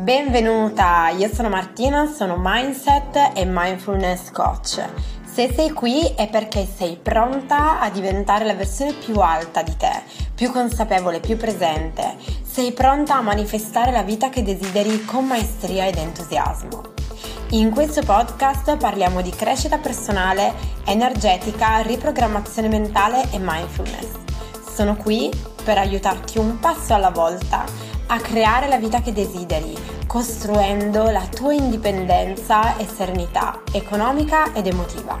Benvenuta, io sono Martina, sono Mindset e Mindfulness Coach. Se sei qui è perché sei pronta a diventare la versione più alta di te, più consapevole, più presente. Sei pronta a manifestare la vita che desideri con maestria ed entusiasmo. In questo podcast parliamo di crescita personale, energetica, riprogrammazione mentale e mindfulness. Sono qui per aiutarti un passo alla volta a creare la vita che desideri, costruendo la tua indipendenza e serenità economica ed emotiva.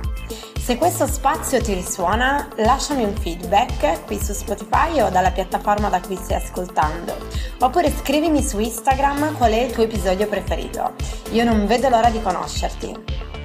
Se questo spazio ti risuona, lasciami un feedback qui su Spotify o dalla piattaforma da cui stai ascoltando, oppure scrivimi su Instagram qual è il tuo episodio preferito. Io non vedo l'ora di conoscerti.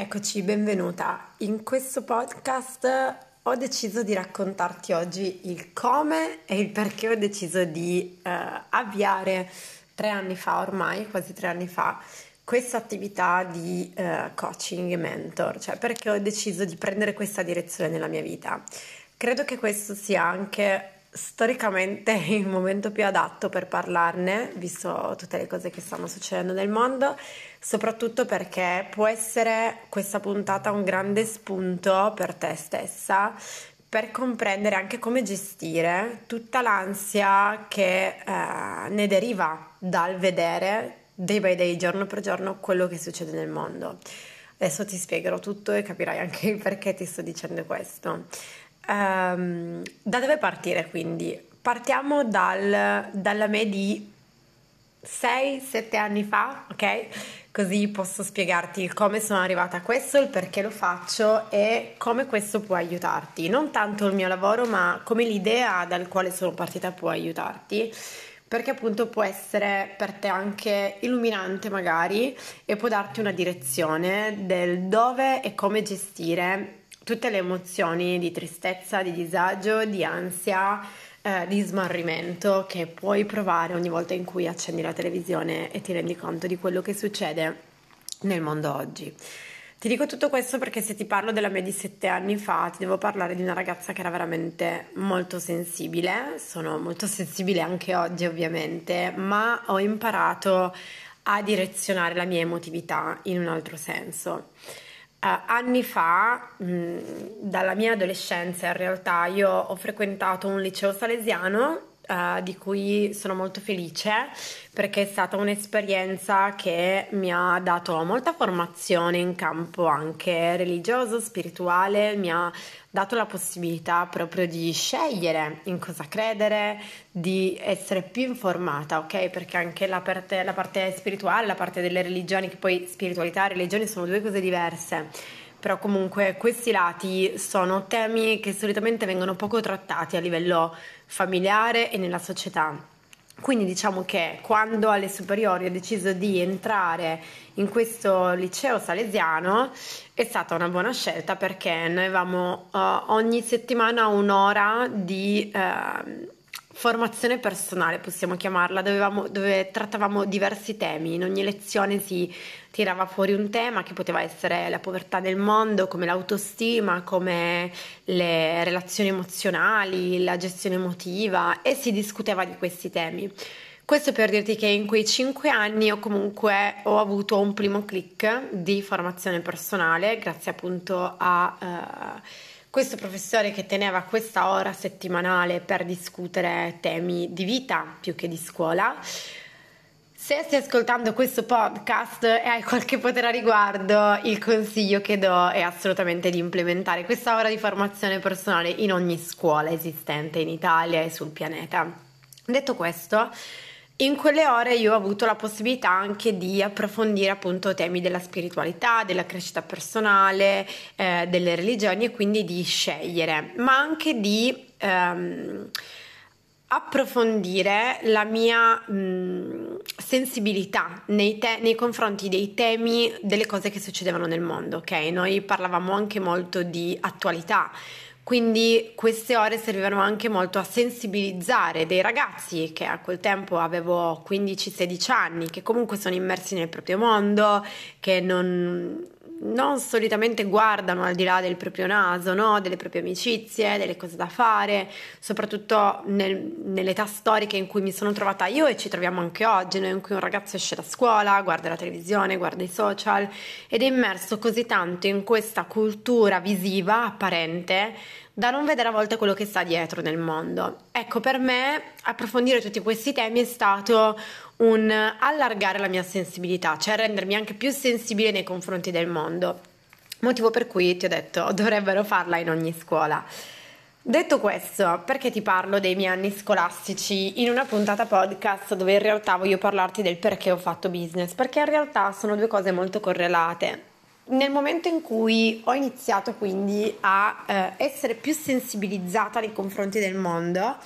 Eccoci, benvenuta. In questo podcast ho deciso di raccontarti oggi il come e il perché ho deciso di eh, avviare tre anni fa ormai, quasi tre anni fa, questa attività di eh, coaching e mentor, cioè perché ho deciso di prendere questa direzione nella mia vita. Credo che questo sia anche storicamente il momento più adatto per parlarne, visto tutte le cose che stanno succedendo nel mondo, soprattutto perché può essere questa puntata un grande spunto per te stessa per comprendere anche come gestire tutta l'ansia che eh, ne deriva dal vedere day by day, giorno per giorno, quello che succede nel mondo. Adesso ti spiegherò tutto e capirai anche perché ti sto dicendo questo. Um, da dove partire quindi? Partiamo dal, dalla me di 6-7 anni fa, ok? Così posso spiegarti come sono arrivata a questo, il perché lo faccio e come questo può aiutarti. Non tanto il mio lavoro, ma come l'idea dal quale sono partita può aiutarti perché appunto può essere per te anche illuminante magari e può darti una direzione del dove e come gestire tutte le emozioni di tristezza, di disagio, di ansia, eh, di smarrimento che puoi provare ogni volta in cui accendi la televisione e ti rendi conto di quello che succede nel mondo oggi. Ti dico tutto questo perché se ti parlo della me di sette anni fa, ti devo parlare di una ragazza che era veramente molto sensibile, sono molto sensibile anche oggi ovviamente, ma ho imparato a direzionare la mia emotività in un altro senso. Uh, anni fa, mh, dalla mia adolescenza in realtà, io ho frequentato un liceo salesiano uh, di cui sono molto felice perché è stata un'esperienza che mi ha dato molta formazione in campo anche religioso, spirituale, mi ha dato la possibilità proprio di scegliere in cosa credere, di essere più informata, ok? Perché anche la parte, la parte spirituale, la parte delle religioni, che poi spiritualità e religioni sono due cose diverse però comunque questi lati sono temi che solitamente vengono poco trattati a livello familiare e nella società. Quindi diciamo che quando alle superiori ho deciso di entrare in questo liceo salesiano è stata una buona scelta perché noi avevamo uh, ogni settimana un'ora di uh, formazione personale, possiamo chiamarla, dovevamo, dove trattavamo diversi temi. In ogni lezione si tirava fuori un tema che poteva essere la povertà nel mondo, come l'autostima, come le relazioni emozionali, la gestione emotiva e si discuteva di questi temi. Questo per dirti che in quei cinque anni ho comunque ho avuto un primo click di formazione personale grazie appunto a uh, questo professore che teneva questa ora settimanale per discutere temi di vita più che di scuola. Se stai ascoltando questo podcast e hai qualche potere a riguardo, il consiglio che do è assolutamente di implementare questa ora di formazione personale in ogni scuola esistente in Italia e sul pianeta. Detto questo, in quelle ore io ho avuto la possibilità anche di approfondire appunto temi della spiritualità, della crescita personale, eh, delle religioni e quindi di scegliere, ma anche di ehm, approfondire la mia mh, sensibilità nei, te- nei, confronti dei temi, delle cose che succedevano nel mondo, ok? Noi parlavamo anche molto di attualità quindi queste ore servivano anche molto a sensibilizzare dei ragazzi che a quel tempo avevo 15-16 anni, che comunque sono immersi nel proprio mondo, che non, non solitamente guardano al di là del proprio naso, no? delle proprie amicizie, delle cose da fare, soprattutto nel, nell'età storica in cui mi sono trovata io e ci troviamo anche oggi, in cui un ragazzo esce da scuola, guarda la televisione, guarda i social ed è immerso così tanto in questa cultura visiva apparente da non vedere a volte quello che sta dietro nel mondo. Ecco, per me approfondire tutti questi temi è stato un allargare la mia sensibilità, cioè rendermi anche più sensibile nei confronti del mondo. Motivo per cui ti ho detto dovrebbero farla in ogni scuola. Detto questo, perché ti parlo dei miei anni scolastici in una puntata podcast dove in realtà voglio parlarti del perché ho fatto business? Perché in realtà sono due cose molto correlate nel momento in cui ho iniziato quindi a eh, essere più sensibilizzata nei confronti del mondo,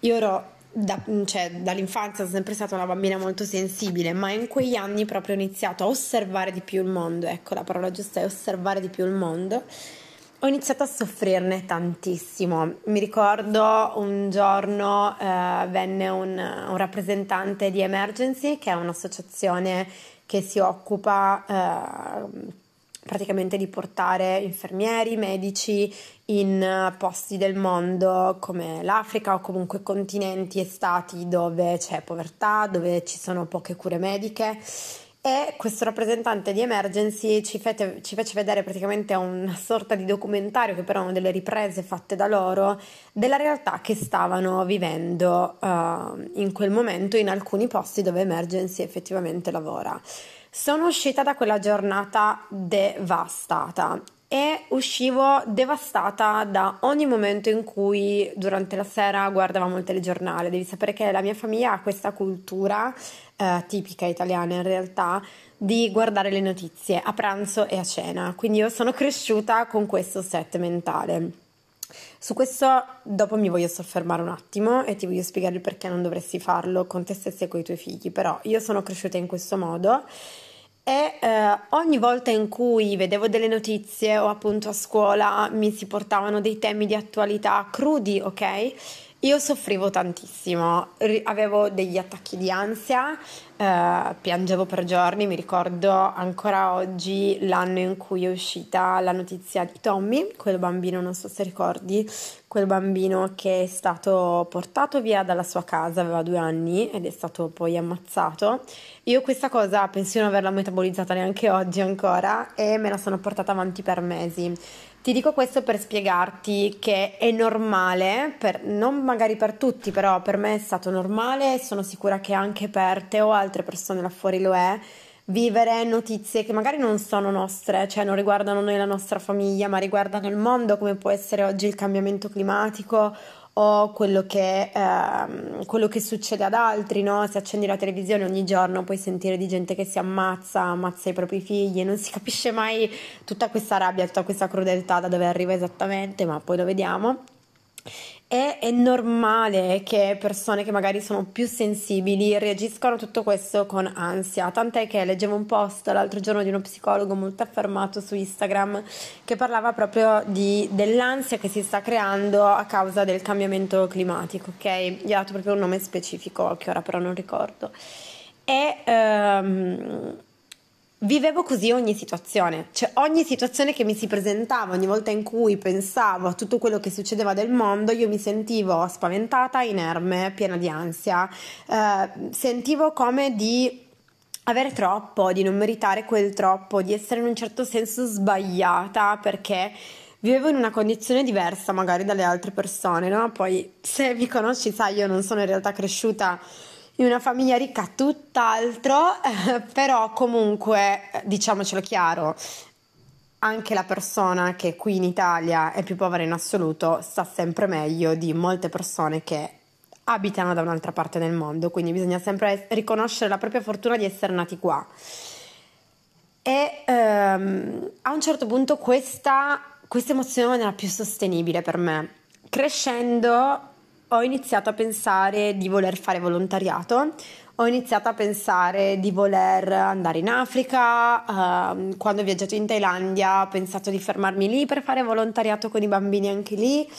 io ero da, cioè, dall'infanzia sono sempre stata una bambina molto sensibile, ma in quegli anni proprio ho iniziato a osservare di più il mondo, ecco la parola giusta è osservare di più il mondo. Ho iniziato a soffrirne tantissimo. Mi ricordo un giorno eh, venne un, un rappresentante di Emergency, che è un'associazione che si occupa eh, praticamente di portare infermieri, medici in eh, posti del mondo come l'Africa o comunque continenti e stati dove c'è povertà, dove ci sono poche cure mediche e questo rappresentante di Emergency ci, fece, ci fece vedere praticamente una sorta di documentario che però erano delle riprese fatte da loro della realtà che stavano vivendo uh, in quel momento in alcuni posti dove Emergency effettivamente lavora. Sono uscita da quella giornata devastata e uscivo devastata da ogni momento in cui durante la sera guardavamo il telegiornale. Devi sapere che la mia famiglia ha questa cultura eh, tipica italiana in realtà di guardare le notizie a pranzo e a cena, quindi io sono cresciuta con questo set mentale. Su questo dopo mi voglio soffermare un attimo e ti voglio spiegare il perché non dovresti farlo con te stessi e con i tuoi figli, però io sono cresciuta in questo modo e eh, ogni volta in cui vedevo delle notizie o appunto a scuola mi si portavano dei temi di attualità crudi, ok? Io soffrivo tantissimo, avevo degli attacchi di ansia, eh, piangevo per giorni, mi ricordo ancora oggi l'anno in cui è uscita la notizia di Tommy, quel bambino, non so se ricordi, quel bambino che è stato portato via dalla sua casa, aveva due anni ed è stato poi ammazzato. Io questa cosa penso di non averla metabolizzata neanche oggi ancora e me la sono portata avanti per mesi ti dico questo per spiegarti che è normale, per, non magari per tutti, però per me è stato normale e sono sicura che anche per te o altre persone là fuori lo è, vivere notizie che magari non sono nostre, cioè non riguardano noi la nostra famiglia, ma riguardano il mondo, come può essere oggi il cambiamento climatico o quello che, ehm, quello che succede ad altri, no? Se accendi la televisione ogni giorno puoi sentire di gente che si ammazza, ammazza i propri figli, non si capisce mai tutta questa rabbia, tutta questa crudeltà da dove arriva esattamente, ma poi lo vediamo. E è normale che persone che magari sono più sensibili reagiscano a tutto questo con ansia, tant'è che leggevo un post l'altro giorno di uno psicologo molto affermato su Instagram che parlava proprio di, dell'ansia che si sta creando a causa del cambiamento climatico, ok? Gli ha dato proprio un nome specifico che ora però non ricordo. E um, Vivevo così ogni situazione, cioè ogni situazione che mi si presentava, ogni volta in cui pensavo a tutto quello che succedeva del mondo, io mi sentivo spaventata, inerme, piena di ansia, eh, sentivo come di avere troppo, di non meritare quel troppo, di essere in un certo senso sbagliata perché vivevo in una condizione diversa magari dalle altre persone, no? Poi se mi conosci sai, io non sono in realtà cresciuta in una famiglia ricca tutt'altro, eh, però comunque diciamocelo chiaro, anche la persona che qui in Italia è più povera in assoluto sta sempre meglio di molte persone che abitano da un'altra parte del mondo, quindi bisogna sempre riconoscere la propria fortuna di essere nati qua. E ehm, a un certo punto questa, questa emozione non era più sostenibile per me. Crescendo ho iniziato a pensare di voler fare volontariato, ho iniziato a pensare di voler andare in Africa, uh, quando ho viaggiato in Thailandia ho pensato di fermarmi lì per fare volontariato con i bambini anche lì.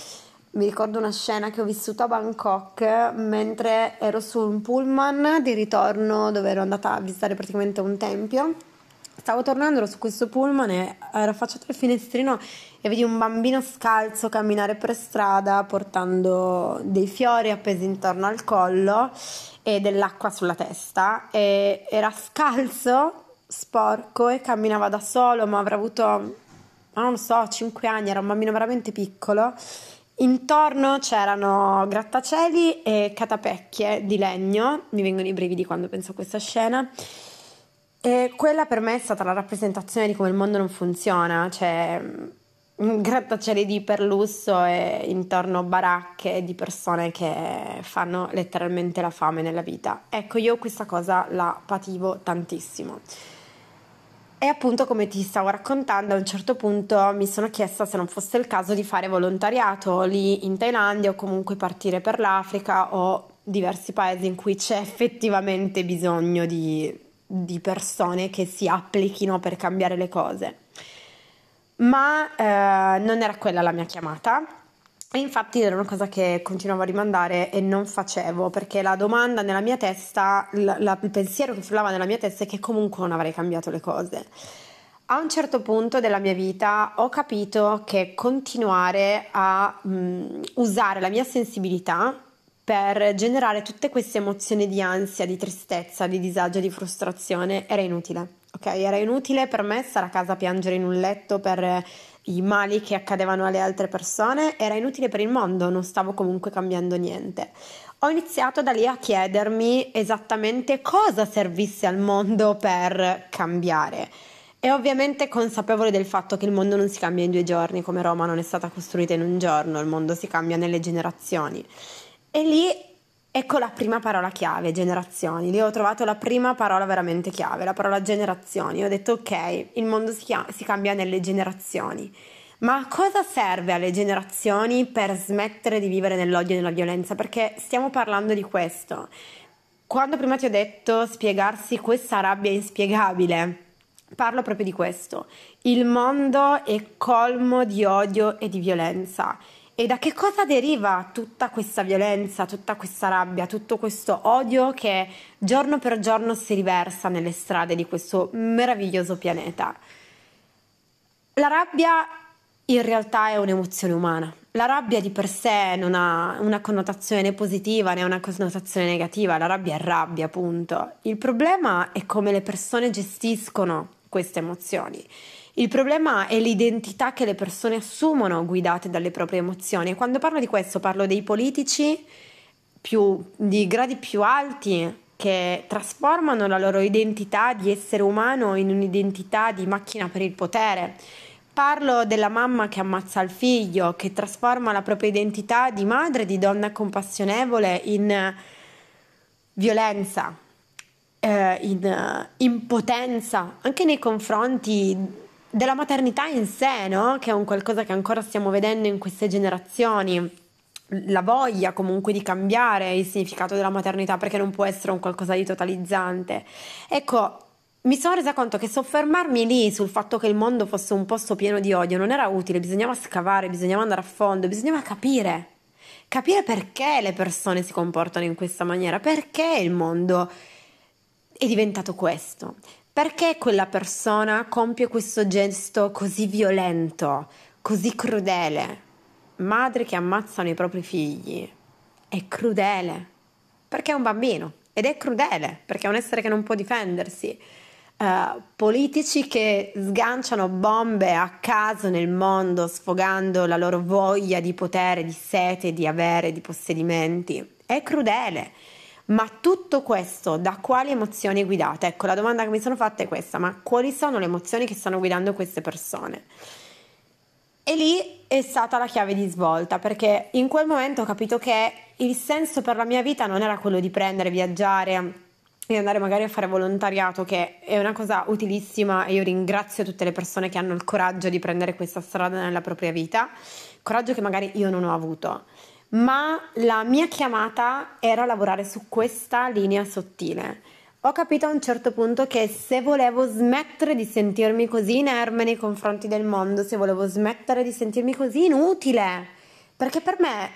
Mi ricordo una scena che ho vissuto a Bangkok mentre ero su un pullman di ritorno dove ero andata a visitare praticamente un tempio Stavo tornando su questo pullman e ero affacciato al finestrino e vedi un bambino scalzo camminare per strada portando dei fiori appesi intorno al collo e dell'acqua sulla testa. E era scalzo, sporco e camminava da solo, ma avrà avuto, non so, 5 anni, era un bambino veramente piccolo. Intorno c'erano grattacieli e catapecchie di legno, mi vengono i brividi quando penso a questa scena e quella per me è stata la rappresentazione di come il mondo non funziona, cioè mm, grattacieli di iperlusso e intorno baracche di persone che fanno letteralmente la fame nella vita. Ecco, io questa cosa la pativo tantissimo. E appunto, come ti stavo raccontando, a un certo punto mi sono chiesta se non fosse il caso di fare volontariato lì in Thailandia o comunque partire per l'Africa o diversi paesi in cui c'è effettivamente bisogno di di persone che si applichino per cambiare le cose. Ma eh, non era quella la mia chiamata. E infatti era una cosa che continuavo a rimandare e non facevo perché la domanda nella mia testa, la, la, il pensiero che frullava nella mia testa è che comunque non avrei cambiato le cose. A un certo punto della mia vita ho capito che continuare a mh, mm, usare la mia sensibilità per generare tutte queste emozioni di ansia, di tristezza, di disagio, di frustrazione era inutile. Ok, era inutile per me stare a casa a piangere in un letto per i mali che accadevano alle altre persone, era inutile per il mondo, non stavo comunque cambiando niente. Ho iniziato da lì a chiedermi esattamente cosa servisse al mondo per cambiare. E ovviamente consapevole del fatto che il mondo non si cambia in due giorni, come Roma non è stata costruita in un giorno, il mondo si cambia nelle generazioni. E lì ecco la prima parola chiave, generazioni. Lì ho trovato la prima parola veramente chiave, la parola generazioni. Ho detto ok, il mondo si, chiama, si cambia nelle generazioni. Ma cosa serve alle generazioni per smettere di vivere nell'odio e nella violenza? Perché stiamo parlando di questo. Quando prima ti ho detto spiegarsi questa rabbia inspiegabile, parlo proprio di questo. Il mondo è colmo di odio e di violenza e da che cosa deriva tutta questa violenza, tutta questa rabbia, tutto questo odio che giorno per giorno si riversa nelle strade di questo meraviglioso pianeta? La rabbia in realtà è un'emozione umana. La rabbia di per sé non ha una connotazione né positiva né una connotazione negativa, la rabbia è rabbia, appunto. Il problema è come le persone gestiscono queste emozioni. Il problema è l'identità che le persone assumono guidate dalle proprie emozioni. Quando parlo di questo parlo dei politici più, di gradi più alti che trasformano la loro identità di essere umano in un'identità di macchina per il potere. Parlo della mamma che ammazza il figlio, che trasforma la propria identità di madre, di donna compassionevole in violenza, eh, in uh, impotenza, anche nei confronti della maternità in sé, no? che è un qualcosa che ancora stiamo vedendo in queste generazioni, la voglia comunque di cambiare il significato della maternità perché non può essere un qualcosa di totalizzante. Ecco, mi sono resa conto che soffermarmi lì sul fatto che il mondo fosse un posto pieno di odio non era utile, bisognava scavare, bisognava andare a fondo, bisognava capire. Capire perché le persone si comportano in questa maniera, perché il mondo è diventato questo. Perché quella persona compie questo gesto così violento, così crudele? Madri che ammazzano i propri figli. È crudele. Perché è un bambino. Ed è crudele, perché è un essere che non può difendersi. Uh, politici che sganciano bombe a caso nel mondo, sfogando la loro voglia di potere, di sete, di avere, di possedimenti. È crudele. Ma tutto questo da quali emozioni guidate? Ecco, la domanda che mi sono fatta è questa, ma quali sono le emozioni che stanno guidando queste persone? E lì è stata la chiave di svolta, perché in quel momento ho capito che il senso per la mia vita non era quello di prendere, viaggiare e andare magari a fare volontariato, che è una cosa utilissima e io ringrazio tutte le persone che hanno il coraggio di prendere questa strada nella propria vita, coraggio che magari io non ho avuto ma la mia chiamata era lavorare su questa linea sottile. Ho capito a un certo punto che se volevo smettere di sentirmi così inerme nei confronti del mondo, se volevo smettere di sentirmi così inutile, perché per me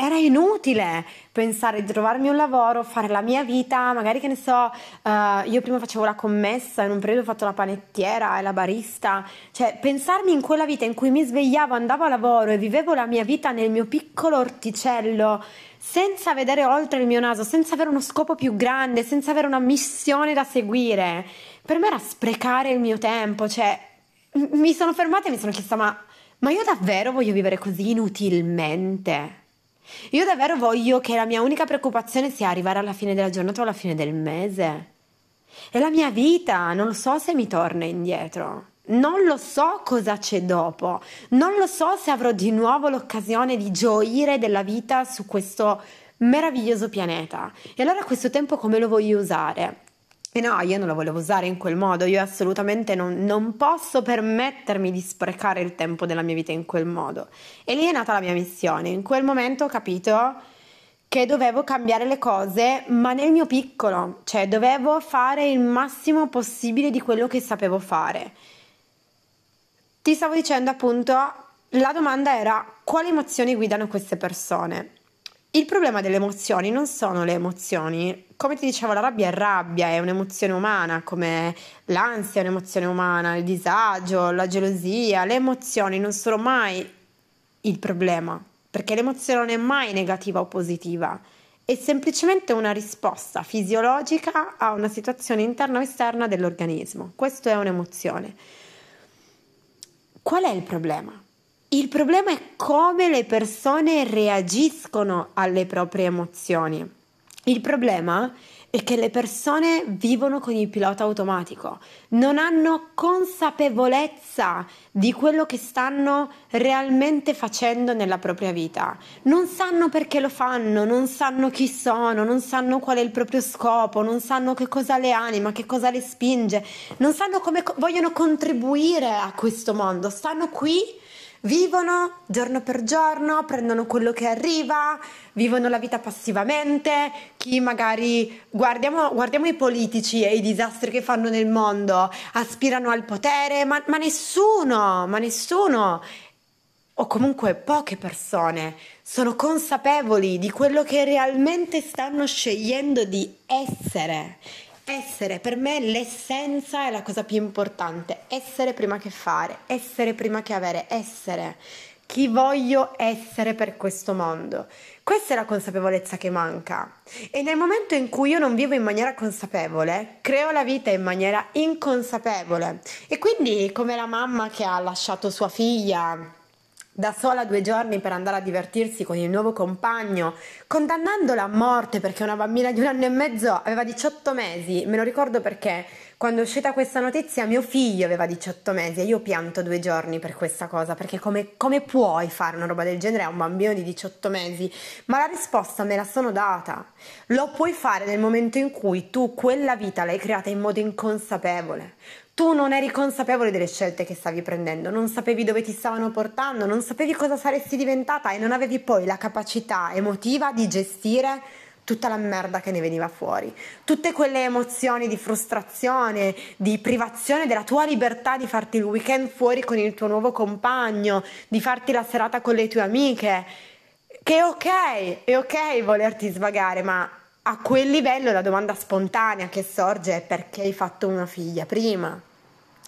era inutile pensare di trovarmi un lavoro, fare la mia vita, magari che ne so, uh, io prima facevo la commessa, in un periodo ho fatto la panettiera e la barista, cioè pensarmi in quella vita in cui mi svegliavo, andavo a lavoro e vivevo la mia vita nel mio piccolo orticello, senza vedere oltre il mio naso, senza avere uno scopo più grande, senza avere una missione da seguire, per me era sprecare il mio tempo, cioè mi sono fermata e mi sono chiesta ma, ma io davvero voglio vivere così inutilmente? Io davvero voglio che la mia unica preoccupazione sia arrivare alla fine della giornata o alla fine del mese. È la mia vita, non lo so se mi torna indietro. Non lo so cosa c'è dopo, non lo so se avrò di nuovo l'occasione di gioire della vita su questo meraviglioso pianeta. E allora questo tempo come lo voglio usare? E no, io non lo volevo usare in quel modo, io assolutamente non, non, posso permettermi di sprecare il tempo della mia vita in quel modo. E lì è nata la mia missione. In quel momento ho capito che dovevo cambiare le cose, ma nel mio piccolo, cioè dovevo fare il massimo possibile di quello che sapevo fare. Ti stavo dicendo appunto, la domanda era quali emozioni guidano queste persone? Il problema delle emozioni non sono le emozioni. Come ti dicevo, la rabbia è rabbia, è un'emozione umana, come l'ansia è un'emozione umana, il disagio, la gelosia. Le emozioni non sono mai il problema, perché l'emozione non è mai negativa o positiva, è semplicemente una risposta fisiologica a una situazione interna o esterna dell'organismo. Questo è un'emozione. Qual è il problema? Il problema è come le persone reagiscono alle proprie emozioni. Il problema è che le persone vivono con il pilota automatico, non hanno consapevolezza di quello che stanno realmente facendo nella propria vita, non sanno perché lo fanno, non sanno chi sono, non sanno qual è il proprio scopo, non sanno che cosa le anima, che cosa le spinge, non sanno come vogliono contribuire a questo mondo, stanno qui Vivono giorno per giorno, prendono quello che arriva, vivono la vita passivamente, chi magari guardiamo, guardiamo i politici e i disastri che fanno nel mondo, aspirano al potere, ma, ma nessuno, ma nessuno o comunque poche persone sono consapevoli di quello che realmente stanno scegliendo di essere essere, per me l'essenza è la cosa più importante, essere prima che fare, essere prima che avere, essere chi voglio essere per questo mondo. Questa è la consapevolezza che manca. E nel momento in cui io non vivo in maniera consapevole, creo la vita in maniera inconsapevole. E quindi come la mamma che ha lasciato sua figlia da sola due giorni per andare a divertirsi con il nuovo compagno, condannandola a morte perché una bambina di un anno e mezzo aveva 18 mesi. Me lo ricordo perché quando è uscita questa notizia mio figlio aveva 18 mesi e io pianto due giorni per questa cosa, perché come, come puoi fare una roba del genere a un bambino di 18 mesi? Ma la risposta me la sono data. Lo puoi fare nel momento in cui tu quella vita l'hai creata in modo inconsapevole tu non eri consapevole delle scelte che stavi prendendo, non sapevi dove ti stavano portando, non sapevi cosa saresti diventata e non avevi poi la capacità emotiva di gestire tutta la merda che ne veniva fuori, tutte quelle emozioni di frustrazione, di privazione della tua libertà di farti il weekend fuori con il tuo nuovo compagno, di farti la serata con le tue amiche, che è ok, è ok volerti svagare, ma a quel livello la domanda spontanea che sorge è perché hai fatto una figlia prima?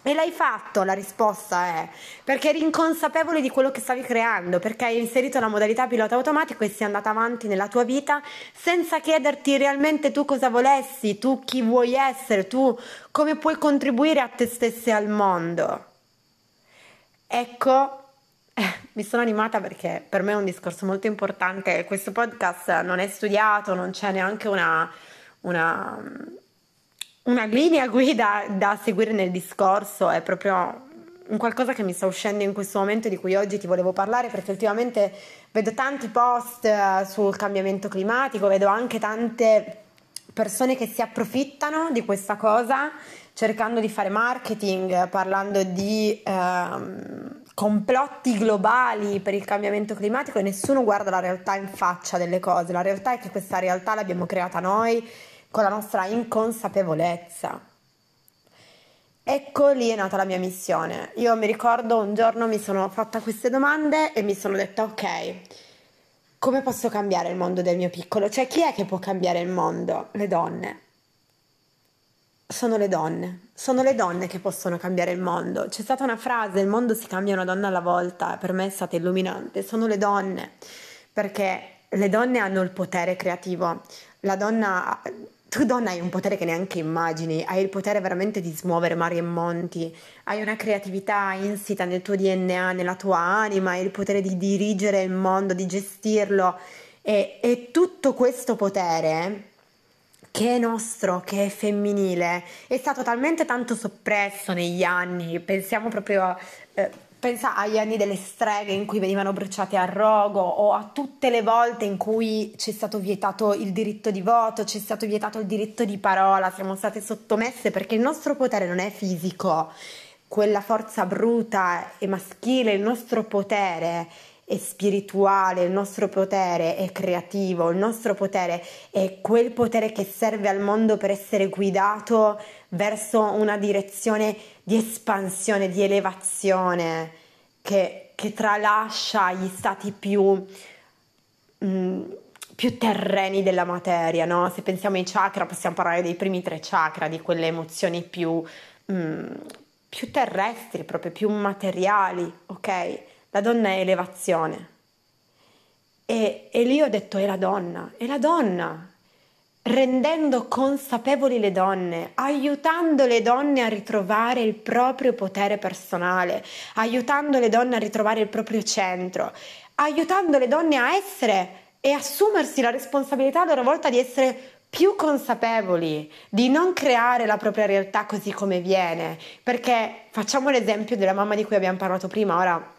E l'hai fatto, la risposta è perché eri inconsapevole di quello che stavi creando, perché hai inserito la modalità pilota automatico e sei andata avanti nella tua vita senza chiederti realmente tu cosa volessi, tu chi vuoi essere, tu come puoi contribuire a te stessa e al mondo. Ecco, eh, mi sono animata perché per me è un discorso molto importante. Questo podcast non è studiato, non c'è neanche una, una una linea guida da seguire nel discorso, è proprio un qualcosa che mi sta uscendo in questo momento di cui oggi ti volevo parlare perché ultimamente vedo tanti post eh, sul cambiamento climatico, vedo anche tante persone che si approfittano di questa cosa cercando di fare marketing, parlando di ehm, complotti globali per il cambiamento climatico e nessuno guarda la realtà in faccia delle cose. La realtà è che questa realtà l'abbiamo creata noi con la nostra inconsapevolezza. Ecco lì è nata la mia missione. Io mi ricordo un giorno mi sono fatta queste domande e mi sono detta ok, come posso cambiare il mondo del mio piccolo? Cioè, chi è che può cambiare il mondo? Le donne. Sono le donne, sono le donne che possono cambiare il mondo. C'è stata una frase, il mondo si cambia una donna alla volta, per me è stata illuminante, sono le donne, perché le donne hanno il potere creativo, la donna tu donna hai un potere che neanche immagini, hai il potere veramente di smuovere mari e monti, hai una creatività insita nel tuo DNA, nella tua anima, hai il potere di dirigere il mondo, di gestirlo. E, e tutto questo potere che è nostro, che è femminile, è stato talmente tanto soppresso negli anni, pensiamo proprio. Eh, Pensa agli anni delle streghe in cui venivano bruciate a rogo o a tutte le volte in cui c'è stato vietato il diritto di voto, c'è stato vietato il diritto di parola, siamo state sottomesse perché il nostro potere non è fisico, quella forza bruta e maschile, il nostro potere è spirituale, il nostro potere è creativo, il nostro potere è quel potere che serve al mondo per essere guidato verso una direzione di espansione, di elevazione che, che tralascia gli stati più, mh, mm, più terreni della materia. No? Se pensiamo ai chakra, possiamo parlare dei primi tre chakra, di quelle emozioni più, mh, mm, più terrestri, proprio più materiali, ok? La donna è elevazione. E, e lì ho detto è la donna, è la donna, rendendo consapevoli le donne, aiutando le donne a ritrovare il proprio potere personale, aiutando le donne a ritrovare il proprio centro, aiutando le donne a essere e assumersi la responsabilità a loro volta di essere più consapevoli, di non creare la propria realtà così come viene, perché facciamo l'esempio della mamma di cui abbiamo parlato prima, ora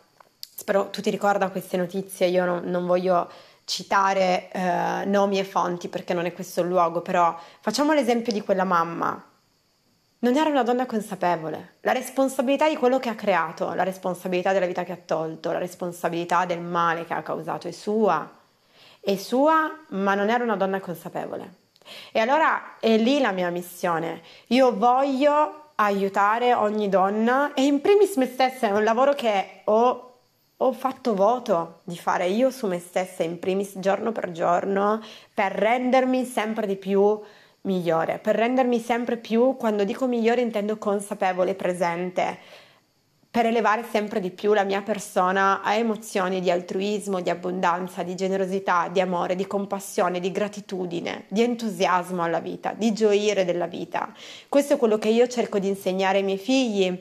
spero tu ti ricorda queste notizie, io non, non voglio citare eh, nomi e fonti perché non è questo il luogo, però facciamo l'esempio di quella mamma. Non era una donna consapevole. La responsabilità di quello che ha creato, la responsabilità della vita che ha tolto, la responsabilità del male che ha causato è sua. È sua, ma non era una donna consapevole. E allora è lì la mia missione. Io voglio aiutare ogni donna e in primis me stessa è un lavoro che ho ho fatto voto di fare io su me stessa in primis giorno per giorno per rendermi sempre di più migliore, per rendermi sempre più, quando dico migliore intendo consapevole, presente, per elevare sempre di più la mia persona a emozioni di altruismo, di abbondanza, di generosità, di amore, di compassione, di gratitudine, di entusiasmo alla vita, di gioire della vita. Questo è quello che io cerco di insegnare ai miei figli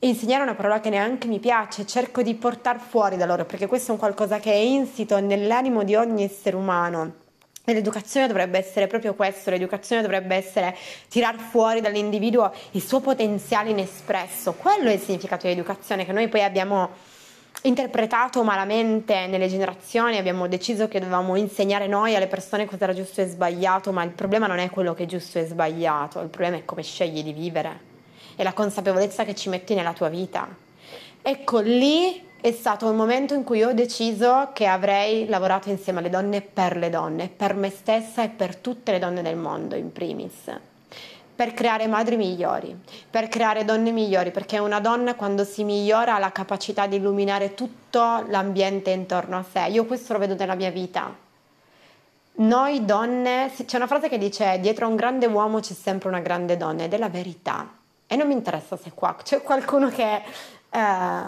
insegnare una parola che neanche mi piace, cerco di portare fuori da loro, perché questo è un qualcosa che è insito nell'animo di ogni essere umano. E l'educazione dovrebbe essere proprio questo, l'educazione dovrebbe essere tirar fuori dall'individuo il suo potenziale inespresso. Quello è il significato di educazione che noi poi abbiamo interpretato malamente nelle generazioni, abbiamo deciso che dovevamo insegnare noi alle persone cosa era giusto e sbagliato, ma il problema non è quello che è giusto e sbagliato, il problema è come scegli di vivere e la consapevolezza che ci metti nella tua vita. Ecco, lì è stato il momento in cui ho deciso che avrei lavorato insieme alle donne per le donne, per me stessa e per tutte le donne del mondo in primis per creare madri migliori, per creare donne migliori, perché una donna quando si migliora ha la capacità di illuminare tutto l'ambiente intorno a sé. Io questo lo vedo nella mia vita. Noi donne, c'è una frase che dice dietro a un grande uomo c'è sempre una grande donna ed è la verità. E non mi interessa se qua c'è qualcuno che, eh,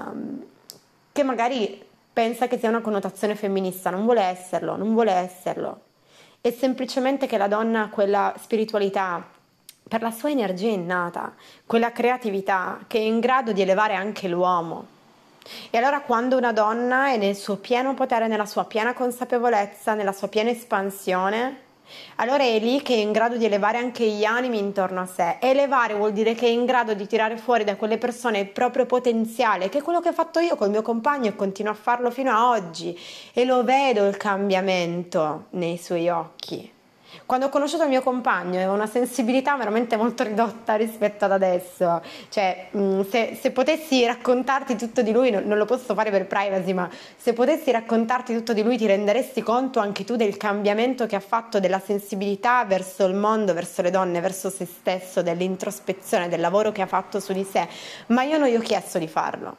che magari pensa che sia una connotazione femminista, non vuole esserlo, non vuole esserlo. È semplicemente che la donna ha quella spiritualità per la sua energia innata, quella creatività che è in grado di elevare anche l'uomo. E allora quando una donna è nel suo pieno potere, nella sua piena consapevolezza, nella sua piena espansione, allora è lì che è in grado di elevare anche gli animi intorno a sé. Elevare vuol dire che è in grado di tirare fuori da quelle persone il proprio potenziale, che è quello che ho fatto io col mio compagno e continuo a farlo fino a oggi. E lo vedo il cambiamento nei suoi occhi. Quando ho conosciuto il mio compagno aveva una sensibilità veramente molto ridotta rispetto ad adesso, cioè mm, se, se potessi raccontarti tutto di lui, non, non, lo posso fare per privacy, ma se potessi raccontarti tutto di lui ti renderesti conto anche tu del cambiamento che ha fatto, della sensibilità verso il mondo, verso le donne, verso se stesso, dell'introspezione, del lavoro che ha fatto su di sé, ma io non gli ho chiesto di farlo,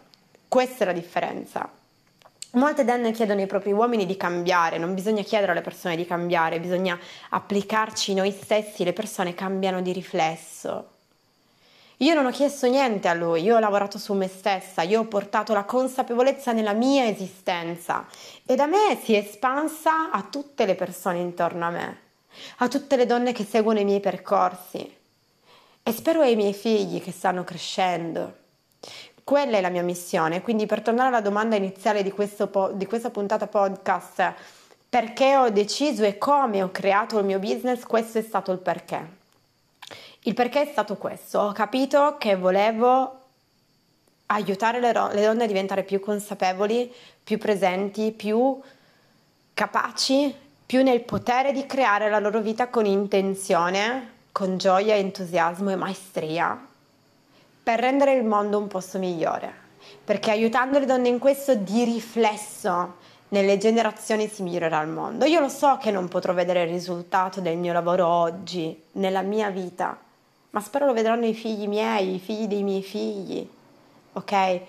questa è la differenza. Molte donne chiedono ai propri uomini di cambiare, non bisogna chiedere alle persone di cambiare, bisogna applicarci noi stessi, le persone cambiano di riflesso. Io non ho chiesto niente a lui, io ho lavorato su me stessa, io ho portato la consapevolezza nella mia esistenza e da me si è espansa a tutte le persone intorno a me, a tutte le donne che seguono i miei percorsi e spero ai miei figli che stanno crescendo. Quella è la mia missione, quindi per tornare alla domanda iniziale di, po- di questa puntata podcast, perché ho deciso e come ho creato il mio business, questo è stato il perché. Il perché è stato questo, ho capito che volevo aiutare le, ro- le donne a diventare più consapevoli, più presenti, più capaci, più nel potere di creare la loro vita con intenzione, con gioia, entusiasmo e maestria, per rendere il mondo un posto migliore. Perché aiutando le donne in questo di riflesso nelle generazioni si migliorerà il mondo. Io lo so che non potrò vedere il risultato del mio lavoro oggi, nella mia vita, ma spero lo vedranno i figli miei, i figli dei miei figli, ok?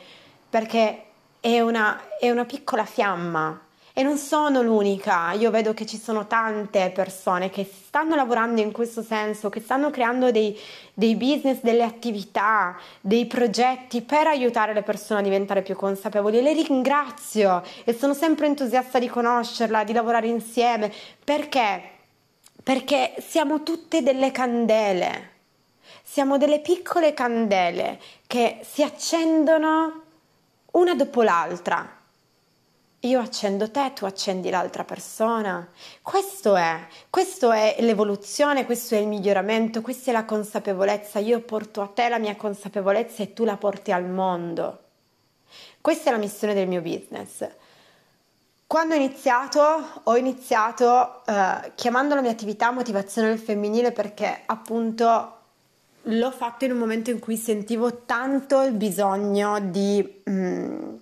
Perché è una, è una piccola fiamma e non sono l'unica, io vedo che ci sono tante persone che stanno lavorando in questo senso, che stanno creando dei, dei, business, delle attività, dei progetti per aiutare le persone a diventare più consapevoli. E le ringrazio e sono sempre entusiasta di conoscerla, di lavorare insieme. Perché? Perché siamo tutte delle candele siamo delle piccole candele che si accendono una dopo l'altra. Io accendo te, tu accendi l'altra persona. Questo è, questo è l'evoluzione, questo è il miglioramento, questa è la consapevolezza. Io porto a te la mia consapevolezza e tu la porti al mondo. Questa è la missione del mio business. Quando ho iniziato, ho iniziato eh, chiamando la mia attività motivazione femminile perché appunto l'ho fatto in un momento in cui sentivo tanto il bisogno di mm,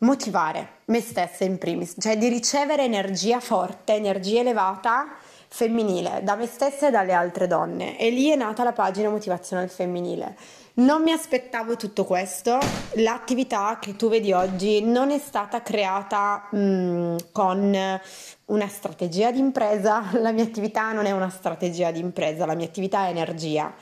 motivare me stessa in primis, cioè di ricevere energia forte, energia elevata femminile da me stessa e dalle altre donne. E lì è nata la pagina motivazione femminile. Non mi aspettavo tutto questo, l'attività che tu vedi oggi non è stata creata mh, mm, con una strategia di impresa, la mia attività non è una strategia di impresa, la mia attività è energia.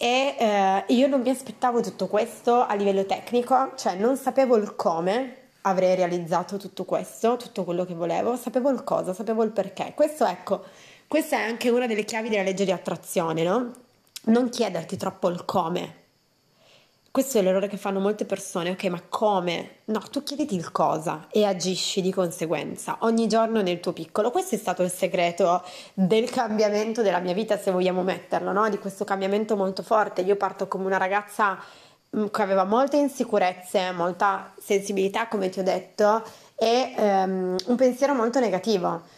E eh, io non mi aspettavo tutto questo a livello tecnico, cioè non sapevo il come avrei realizzato tutto questo, tutto quello che volevo, sapevo il cosa, sapevo il perché. Questo ecco, questa è anche una delle chiavi della legge di attrazione, no? Non chiederti troppo il come, questo è l'errore che fanno molte persone, ok, ma come? No, tu chiediti il cosa e agisci di conseguenza ogni giorno nel tuo piccolo. Questo è stato il segreto del cambiamento della mia vita, se vogliamo metterlo, no? Di questo cambiamento molto forte. Io parto come una ragazza mm, che aveva molte insicurezze, molta sensibilità, come ti ho detto, e um, un pensiero molto negativo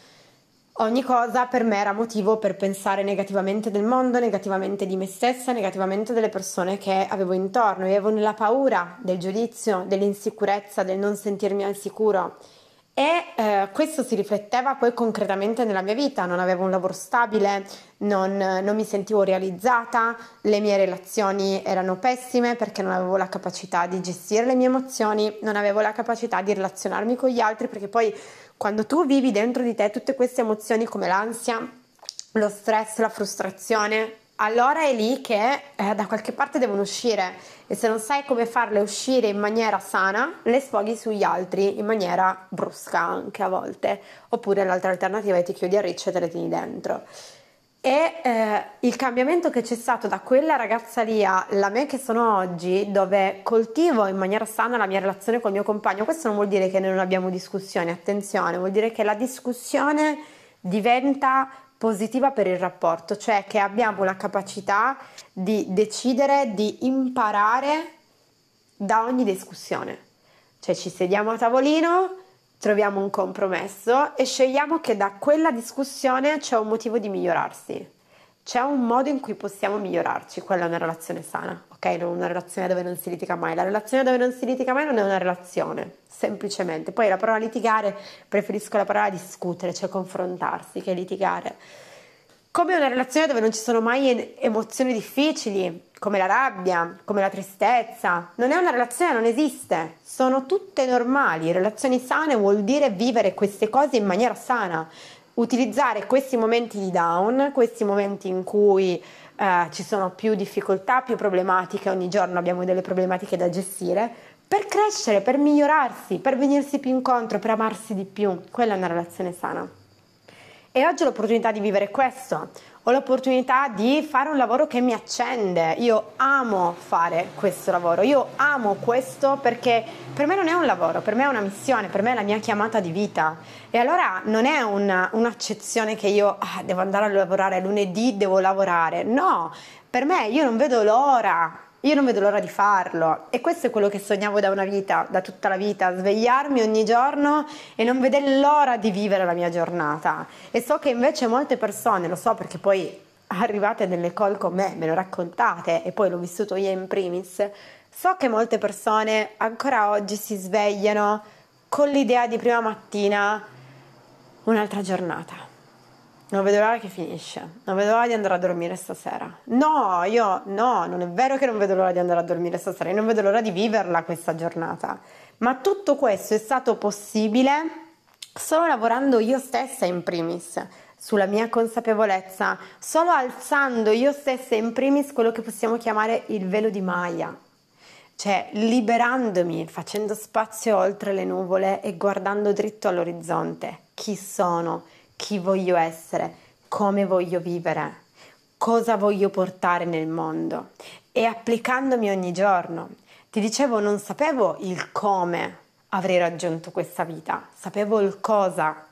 Ogni cosa per me era motivo per pensare negativamente del mondo, negativamente di me stessa, negativamente delle persone che avevo intorno. Avevo nella paura del giudizio, dell'insicurezza, del non sentirmi al sicuro. E eh, questo si rifletteva poi concretamente nella mia vita, non avevo un lavoro stabile, non, non, mi sentivo realizzata, le mie relazioni erano pessime perché non avevo la capacità di gestire le mie emozioni, non avevo la capacità di relazionarmi con gli altri perché poi quando tu vivi dentro di te tutte queste emozioni come l'ansia, lo stress, la frustrazione, allora è lì che eh, da qualche parte devono uscire e se non sai come farle uscire in maniera sana, le sfoghi sugli altri in maniera brusca anche a volte, oppure l'altra alternativa è ti chiudi a riccio e te le tieni dentro. E eh, il cambiamento che c'è stato da quella ragazza lì alla me che sono oggi, dove coltivo in maniera sana la mia relazione col mio compagno, questo non vuol dire che noi non abbiamo discussioni, attenzione, vuol dire che la discussione diventa positiva per il rapporto, cioè che abbiamo la capacità di decidere di imparare da ogni discussione. Cioè ci sediamo a tavolino, troviamo un compromesso e scegliamo che da quella discussione c'è un motivo di migliorarsi. C'è un modo in cui possiamo migliorarci, quella è una relazione sana, ok? Non una relazione dove non si litiga mai. La relazione dove non si litiga mai non è una relazione, semplicemente. Poi la parola litigare, preferisco la parola discutere, cioè confrontarsi, che litigare. come una relazione dove non ci sono mai emozioni difficili, come la rabbia, come la tristezza. Non è una relazione, non esiste. Sono tutte normali. Relazioni sane vuol dire vivere queste cose in maniera sana. Utilizzare questi momenti di down, questi momenti in cui eh, ci sono più difficoltà, più problematiche, ogni giorno abbiamo delle problematiche da gestire, per crescere, per migliorarsi, per venirsi più incontro, per amarsi di più. Quella è una relazione sana. E oggi ho l'opportunità di vivere questo, ho l'opportunità di fare un lavoro che mi accende. Io amo fare questo lavoro, io amo questo perché per me non è un lavoro, per me è una missione, per me è la mia chiamata di vita. E allora non è una, un'accezione che io ah, devo andare a lavorare lunedì, devo lavorare. No, per me io non vedo l'ora io non vedo l'ora di farlo e questo è quello che sognavo da una vita, da tutta la vita, svegliarmi ogni giorno e non vedere l'ora di vivere la mia giornata. E so che invece molte persone, lo so perché poi arrivate nelle call con me, me lo raccontate e poi l'ho vissuto io in primis, so che molte persone ancora oggi si svegliano con l'idea di prima mattina un'altra giornata non vedo l'ora che finisce, non vedo l'ora di andare a dormire stasera. No, io no, non è vero che non vedo l'ora di andare a dormire stasera, io non vedo l'ora di viverla questa giornata. Ma tutto questo è stato possibile solo lavorando io stessa in primis sulla mia consapevolezza, solo alzando io stessa in primis quello che possiamo chiamare il velo di Maya. Cioè liberandomi, facendo spazio oltre le nuvole e guardando dritto all'orizzonte. Chi sono? Chi voglio essere, come voglio vivere, cosa voglio portare nel mondo e applicandomi ogni giorno. Ti dicevo, non sapevo il come avrei raggiunto questa vita, sapevo il cosa,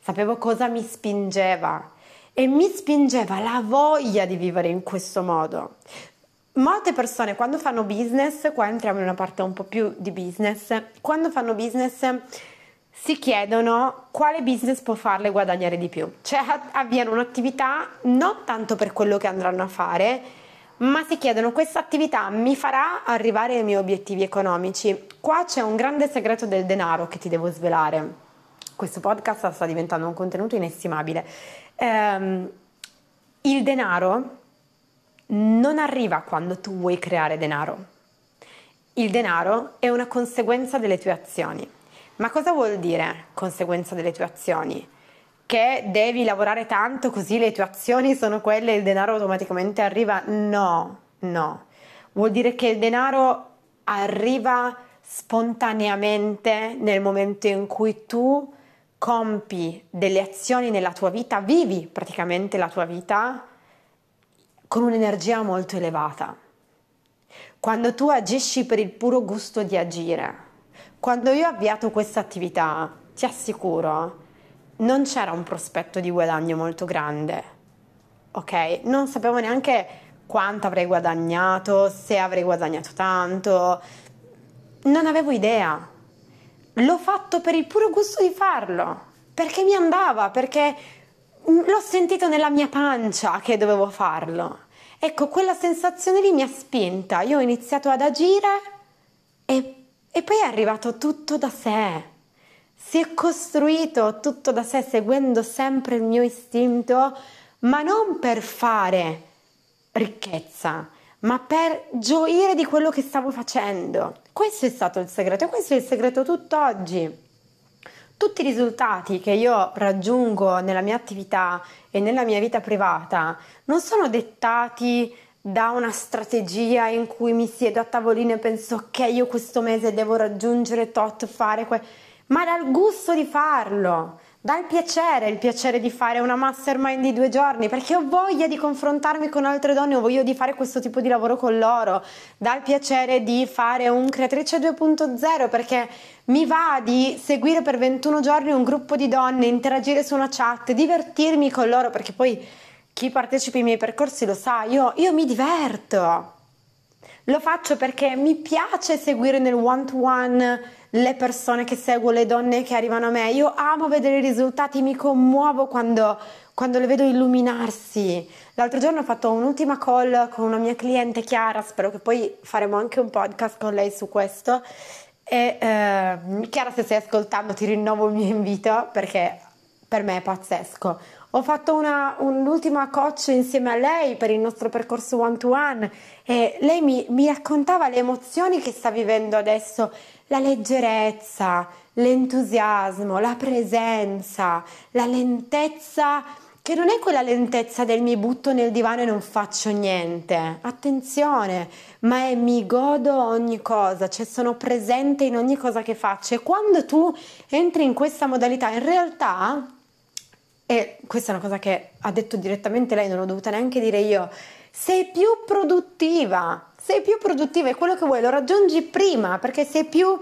sapevo cosa mi spingeva e mi spingeva la voglia di vivere in questo modo. Molte persone quando fanno business, qua entriamo in una parte un po' più di business, quando fanno business si chiedono quale business può farle guadagnare di più. Cioè avviano un'attività non tanto per quello che andranno a fare, ma si chiedono questa attività mi farà arrivare ai miei obiettivi economici. Qua c'è un grande segreto del denaro che ti devo svelare. Questo podcast sta diventando un contenuto inestimabile. Um, il denaro non arriva quando tu vuoi creare denaro. Il denaro è una conseguenza delle tue azioni. Ma cosa vuol dire conseguenza delle tue azioni? Che devi lavorare tanto così le tue azioni sono quelle e il denaro automaticamente arriva? No, no. Vuol dire che il denaro arriva spontaneamente nel momento in cui tu compi delle azioni nella tua vita, vivi praticamente la tua vita con un'energia molto elevata. Quando tu agisci per il puro gusto di agire, quando io ho avviato questa attività, ti assicuro, non c'era un prospetto di guadagno molto grande, ok? Non sapevo neanche quanto avrei guadagnato, se avrei guadagnato tanto, non avevo idea. L'ho fatto per il puro gusto di farlo, perché mi andava, perché l'ho sentito nella mia pancia che dovevo farlo. Ecco, quella sensazione lì mi ha spinta. Io ho iniziato ad agire poi è arrivato tutto da sé. Si è costruito tutto da sé seguendo sempre il mio istinto, ma non per fare ricchezza, ma per gioire di quello che stavo facendo. Questo è stato il segreto e questo è il segreto tutt'oggi. Tutti i risultati che io raggiungo nella mia attività e nella mia vita privata non sono dettati da una strategia in cui mi siedo a tavolino e penso ok io questo mese devo raggiungere tot, fare que... ma dal gusto di farlo, dal piacere, il piacere di fare una mastermind di due giorni perché ho voglia di confrontarmi con altre donne, ho voglia di fare questo tipo di lavoro con loro, dal piacere di fare un creatrice 2.0 perché mi va di seguire per 21 giorni un gruppo di donne, interagire su una chat, divertirmi con loro perché poi chi partecipa ai miei percorsi lo sa, io, io mi diverto. Lo faccio perché mi piace seguire nel one to one le persone che seguo, le donne che arrivano a me. Io amo vedere i risultati, mi commuovo quando, quando le vedo illuminarsi. L'altro giorno ho fatto un'ultima call con una mia cliente Chiara, spero che poi faremo anche un podcast con lei su questo. E eh, Chiara, se stai ascoltando, ti rinnovo il mio invito perché per me è pazzesco. Ho fatto una, un'ultima coach insieme a lei per il nostro percorso one to one e lei mi, mi raccontava le emozioni che sta vivendo adesso, la leggerezza, l'entusiasmo, la presenza, la lentezza che non è quella lentezza del mi butto nel divano e non faccio niente. Attenzione, ma è mi godo ogni cosa, cioè sono presente in ogni cosa che faccio e quando tu entri in questa modalità, in realtà, e questa è una cosa che ha detto direttamente lei, non l'ho dovuta neanche dire io, sei più produttiva, sei più produttiva e quello che vuoi lo raggiungi prima perché sei più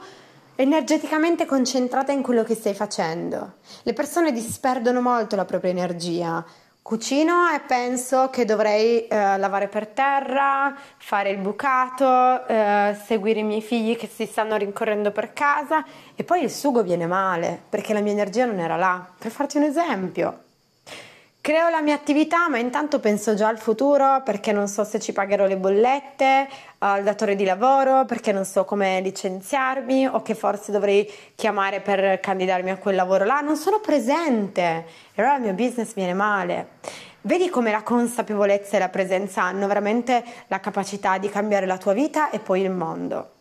energeticamente concentrata in quello che stai facendo. Le persone disperdono molto la propria energia. Cucino e penso che dovrei eh, lavare per terra, fare il bucato, eh, seguire i miei figli che si stanno rincorrendo per casa e poi il sugo viene male perché la mia energia non era là. Per farti un esempio, Creo la mia attività, ma intanto penso già al futuro perché non so se ci pagherò le bollette, al datore di lavoro, perché non so come licenziarmi o che forse dovrei chiamare per candidarmi a quel lavoro là. Non sono presente e allora il mio business viene male. Vedi come la consapevolezza e la presenza hanno veramente la capacità di cambiare la tua vita e poi il mondo.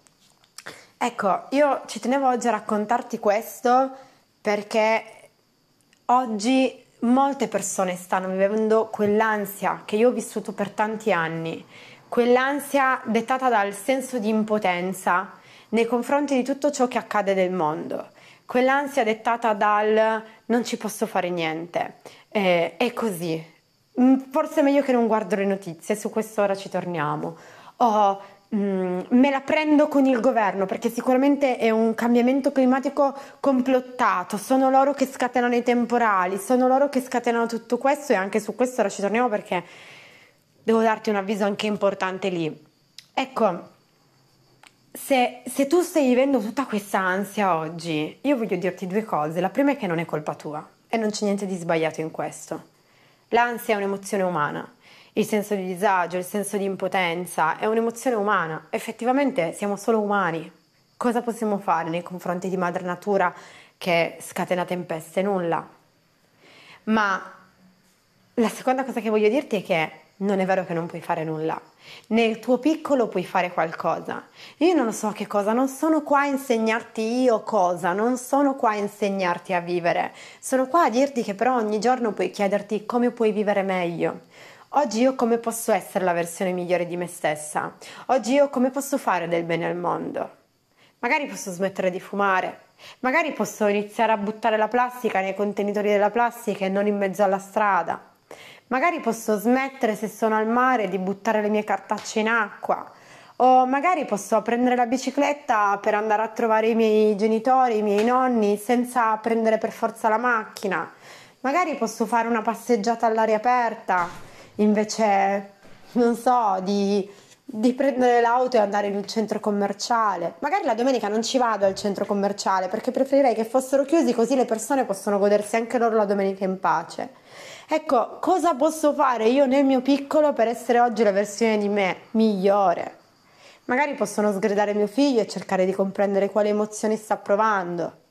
Ecco, io ci tenevo oggi a raccontarti questo perché oggi molte persone stanno vivendo quell'ansia che io ho vissuto per tanti anni, quell'ansia dettata dal senso di impotenza nei confronti di tutto ciò che accade nel mondo, quell'ansia dettata dal non ci posso fare niente. Eh, è così. Mm, forse è meglio che non guardo le notizie, su questo ora ci torniamo. Oh, Mm, me la prendo con il governo perché sicuramente è un cambiamento climatico complottato, sono loro che scatenano i temporali, sono loro che scatenano tutto questo e anche su questo ora ci torniamo perché devo darti un avviso anche importante lì. Ecco, se, se tu stai vivendo tutta questa ansia oggi, io voglio dirti due cose. La prima è che non è colpa tua e non c'è niente di sbagliato in questo. L'ansia è un'emozione umana il senso di disagio, il senso di impotenza, è un'emozione umana. Effettivamente siamo solo umani. Cosa possiamo fare nei confronti di madre natura che scatena tempeste? Nulla. Ma la seconda cosa che voglio dirti è che non è vero che non puoi fare nulla. Nel tuo piccolo puoi fare qualcosa. Io non so che cosa, non sono qua a insegnarti io cosa, non sono qua a insegnarti a vivere. Sono qua a dirti che però ogni giorno puoi chiederti come puoi vivere meglio. Oggi io come posso essere la versione migliore di me stessa? Oggi io come posso fare del bene al mondo? Magari posso smettere di fumare, magari posso iniziare a buttare la plastica nei contenitori della plastica e non in mezzo alla strada. Magari posso smettere se sono al mare di buttare le mie cartacce in acqua. O magari posso prendere la bicicletta per andare a trovare i miei genitori, i miei nonni, senza prendere per forza la macchina. Magari posso fare una passeggiata all'aria aperta invece, non so, di, di prendere l'auto e andare in un centro commerciale. Magari la domenica non ci vado al centro commerciale perché preferirei che fossero chiusi così le persone possono godersi anche loro la domenica in pace. Ecco, cosa posso fare io nel mio piccolo per essere oggi la versione di me migliore? Magari possono sgridare mio figlio e cercare di comprendere quali emozioni sta provando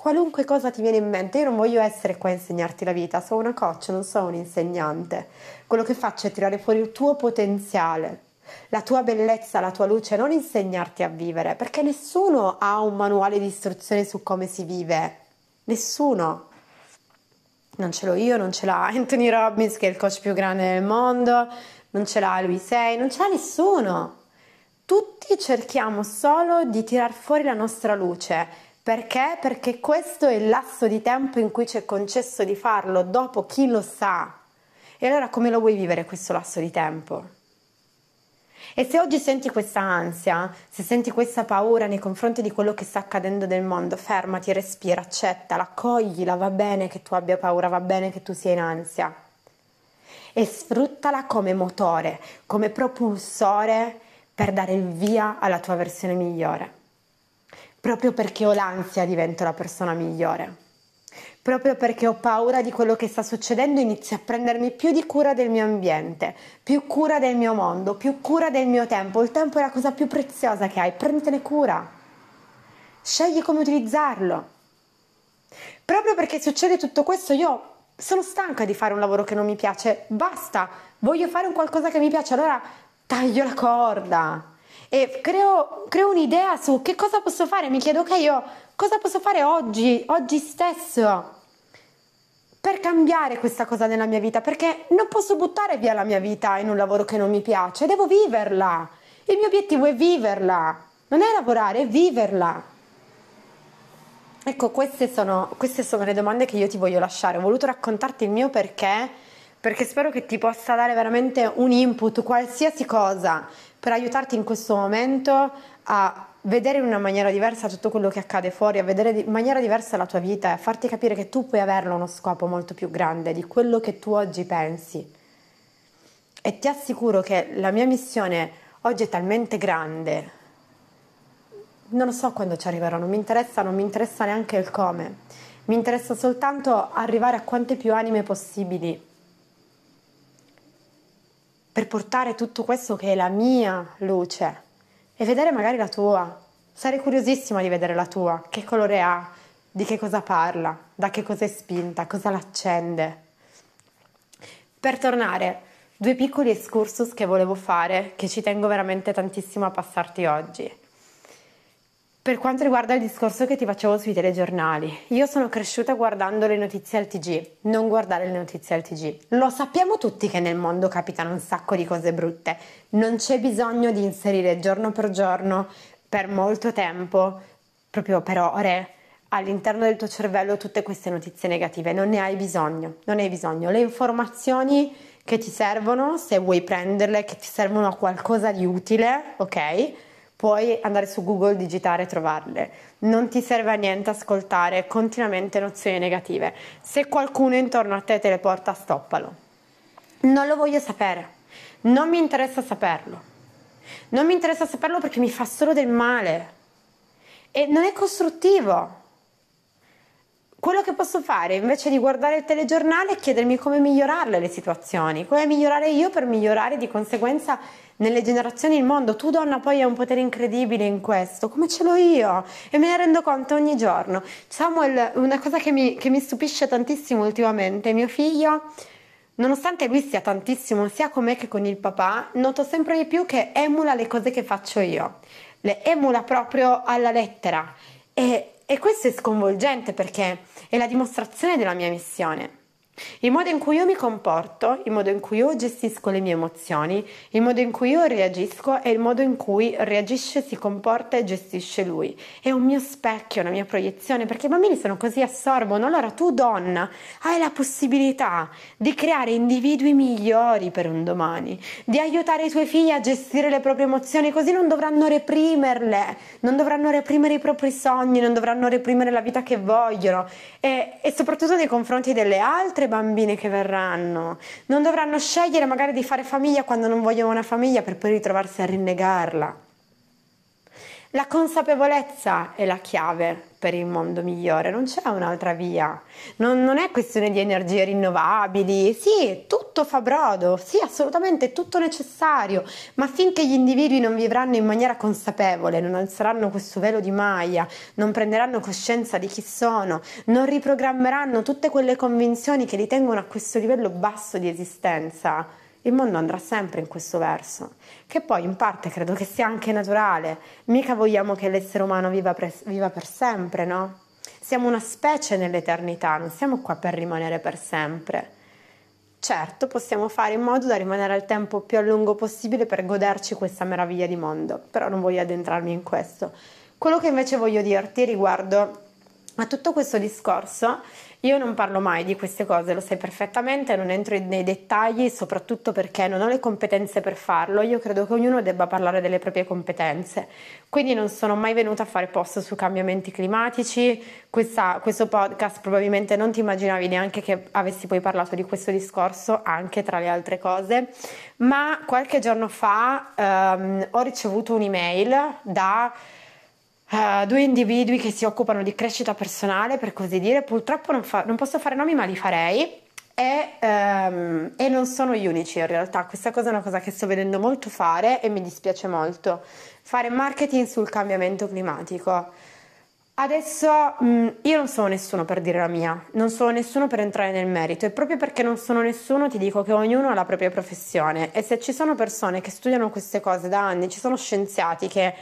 qualunque cosa ti viene in mente. Io non voglio essere qua a insegnarti la vita, sono una coach, non sono un insegnante. Quello che faccio è tirare fuori il tuo potenziale, la tua bellezza, la tua luce, non insegnarti a vivere, perché nessuno ha un manuale di istruzione su come si vive. Nessuno. Non ce l'ho io, non ce l'ha Anthony Robbins, che è il coach più grande del mondo, non ce l'ha lui sei, non ce l'ha nessuno. Tutti cerchiamo solo di tirar fuori la nostra luce perché? Perché questo è il lasso di tempo in cui ci è concesso di farlo, dopo chi lo sa. E allora come lo vuoi vivere questo lasso di tempo? E se oggi senti questa ansia, se senti questa paura nei confronti di quello che sta accadendo nel mondo, fermati, respira, accettala, accoglila, va bene che tu abbia paura, va bene che tu sia in ansia. E sfruttala come motore, come propulsore per dare il via alla tua versione migliore proprio perché ho l'ansia divento la persona migliore. Proprio perché ho paura di quello che sta succedendo, inizio a prendermi più di cura del mio ambiente, più cura del mio mondo, più cura del mio tempo. Il tempo è la cosa più preziosa che hai, prenditene cura. Scegli come utilizzarlo. proprio perché succede tutto questo, io sono stanca di fare un lavoro che non mi piace, basta, voglio fare un qualcosa che mi piace, allora taglio la corda e creo, creo un'idea su che cosa posso fare, mi chiedo ok, io cosa posso fare oggi, oggi stesso per cambiare questa cosa nella mia vita, perché non posso buttare via la mia vita in un lavoro che non mi piace, devo viverla. Il mio obiettivo è viverla, non è lavorare, è viverla. Ecco, queste sono, queste sono le domande che io ti voglio lasciare. Ho voluto raccontarti il mio perché, perché spero che ti possa dare veramente un input, qualsiasi cosa, per aiutarti in questo momento a vedere in una maniera diversa tutto quello che accade fuori, a vedere in maniera diversa la tua vita e a farti capire che tu puoi averlo uno scopo molto più grande di quello che tu oggi pensi. E ti assicuro che la mia missione oggi è talmente grande non so quando ci arriverò, non mi interessa, non mi interessa neanche il come. Mi interessa soltanto arrivare a quante più anime possibili per portare tutto questo che è la mia luce e vedere magari la tua. Sarei curiosissima di vedere la tua, che colore ha, di che cosa parla, da che cosa è spinta, cosa l'accende. Per tornare, due piccoli excursus che volevo fare, che ci tengo veramente tantissimo a passarti oggi. Per quanto riguarda il discorso che ti facevo sui telegiornali, io sono cresciuta guardando le notizie al TG, non guardare le notizie al TG. Lo sappiamo tutti che nel mondo capitano un sacco di cose brutte, non c'è bisogno di inserire giorno per giorno, per molto tempo, proprio per ore, all'interno del tuo cervello tutte queste notizie negative, non ne hai bisogno, non hai bisogno. Le informazioni che ti servono, se vuoi prenderle, che ti servono a qualcosa di utile, ok? Puoi andare su Google, digitare e trovarle. Non ti serve a niente ascoltare continuamente nozioni negative. Se qualcuno intorno a te te le porta, stoppalo. Non lo voglio sapere. Non mi interessa saperlo. Non mi interessa saperlo perché mi fa solo del male. E non è costruttivo. Quello che posso fare invece di guardare il telegiornale è chiedermi come migliorarle le situazioni, come migliorare io per migliorare di conseguenza nelle generazioni il mondo. Tu donna poi hai un potere incredibile in questo, come ce l'ho io e me ne rendo conto ogni giorno. Samuel, una cosa che mi, che mi stupisce tantissimo ultimamente, mio figlio, nonostante lui sia tantissimo sia con me che con il papà, noto sempre di più che emula le cose che faccio io, le emula proprio alla lettera e, e questo è sconvolgente perché è la dimostrazione della mia missione. Il modo in cui io mi comporto, il modo in cui io gestisco le mie emozioni, il modo in cui io reagisco è il modo in cui reagisce, si comporta e gestisce lui. È un mio specchio, una mia proiezione, perché i bambini sono così assorbono. Allora tu donna hai la possibilità di creare individui migliori per un domani, di aiutare i tuoi figli a gestire le proprie emozioni, così non dovranno reprimerle, non dovranno reprimere i propri sogni, non dovranno reprimere la vita che vogliono e, e soprattutto nei confronti delle altre bambine che verranno. Non dovranno scegliere magari di fare famiglia quando non vogliono una famiglia per poi ritrovarsi a rinnegarla. La consapevolezza è la chiave per il mondo migliore, non c'è un'altra via. Non, non, è questione di energie rinnovabili, sì, tutto fa brodo, sì, assolutamente, tutto necessario, ma finché gli individui non vivranno in maniera consapevole, non alzeranno questo velo di maglia, non prenderanno coscienza di chi sono, non riprogrammeranno tutte quelle convinzioni che li tengono a questo livello basso di esistenza, il mondo andrà sempre in questo verso, che poi in parte credo che sia anche naturale, mica vogliamo che l'essere umano viva per, viva per sempre, no? Siamo una specie nell'eternità, non siamo qua per rimanere per sempre. Certo, possiamo fare in modo da rimanere al tempo più a lungo possibile per goderci questa meraviglia di mondo, però non voglio addentrarmi in questo. Quello che invece voglio dirti riguardo a tutto questo discorso io non parlo mai di queste cose, lo sai perfettamente, non entro nei dettagli, soprattutto perché non ho le competenze per farlo. Io credo che ognuno debba parlare delle proprie competenze. Quindi non sono mai venuta a fare post su cambiamenti climatici. Questa, questo podcast probabilmente non ti immaginavi neanche che avessi poi parlato di questo discorso, anche tra le altre cose. Ma qualche giorno fa ehm, ho ricevuto un'email da uh, due individui che si occupano di crescita personale, per così dire. Purtroppo non, fa, non posso fare nomi, ma li farei. E, um, e, non sono gli unici in realtà, questa cosa è una cosa che sto vedendo molto fare e mi dispiace molto. Fare marketing sul cambiamento climatico. Adesso mm, io non sono nessuno per dire la mia, non sono nessuno per entrare nel merito e proprio perché non sono nessuno ti dico che ognuno ha la propria professione e se ci sono persone che studiano queste cose da anni, ci sono scienziati che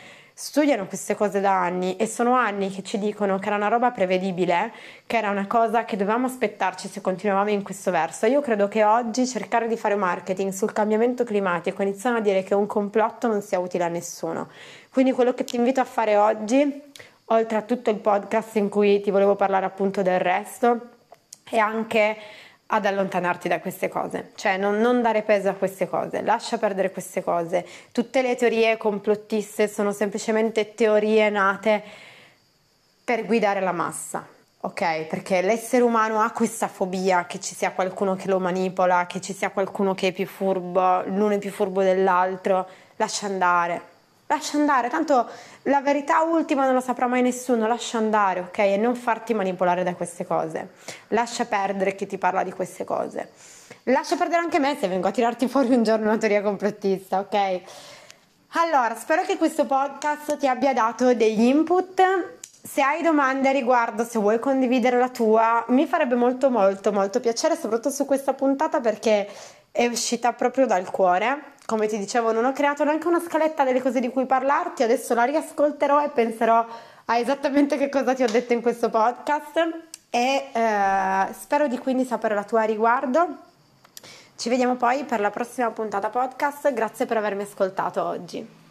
studiano queste cose da anni e sono anni che ci dicono che era una roba prevedibile, che era una cosa che dovevamo aspettarci se continuavamo in questo verso. Io credo che oggi cercare di fare marketing sul cambiamento climatico iniziano a dire che un complotto non sia utile a nessuno. Quindi quello che ti invito a fare oggi oltre a tutto il podcast in cui ti volevo parlare appunto del resto e anche ad allontanarti da queste cose, cioè non, non, dare peso a queste cose, lascia perdere queste cose. Tutte le teorie complottiste sono semplicemente teorie nate per guidare la massa, ok? Perché l'essere umano ha questa fobia che ci sia qualcuno che lo manipola, che ci sia qualcuno che è più furbo, l'uno è più furbo dell'altro, lascia andare, lascia andare, tanto la verità ultima non lo saprà mai nessuno, lascia andare, ok? E non farti manipolare da queste cose. Lascia perdere chi ti parla di queste cose. Lascia perdere anche me se vengo a tirarti fuori un giorno una teoria complottista, ok? Allora, spero che questo podcast ti abbia dato degli input. Se hai domande a riguardo, se vuoi condividere la tua, mi farebbe molto molto molto piacere, soprattutto su questa puntata perché è uscita proprio dal cuore come ti dicevo, non ho creato neanche una scaletta delle cose di cui parlarti, adesso la riascolterò e penserò a esattamente che cosa ti ho detto in questo podcast e eh, spero di quindi sapere la tua riguardo. Ci vediamo poi per la prossima puntata podcast, grazie per avermi ascoltato oggi.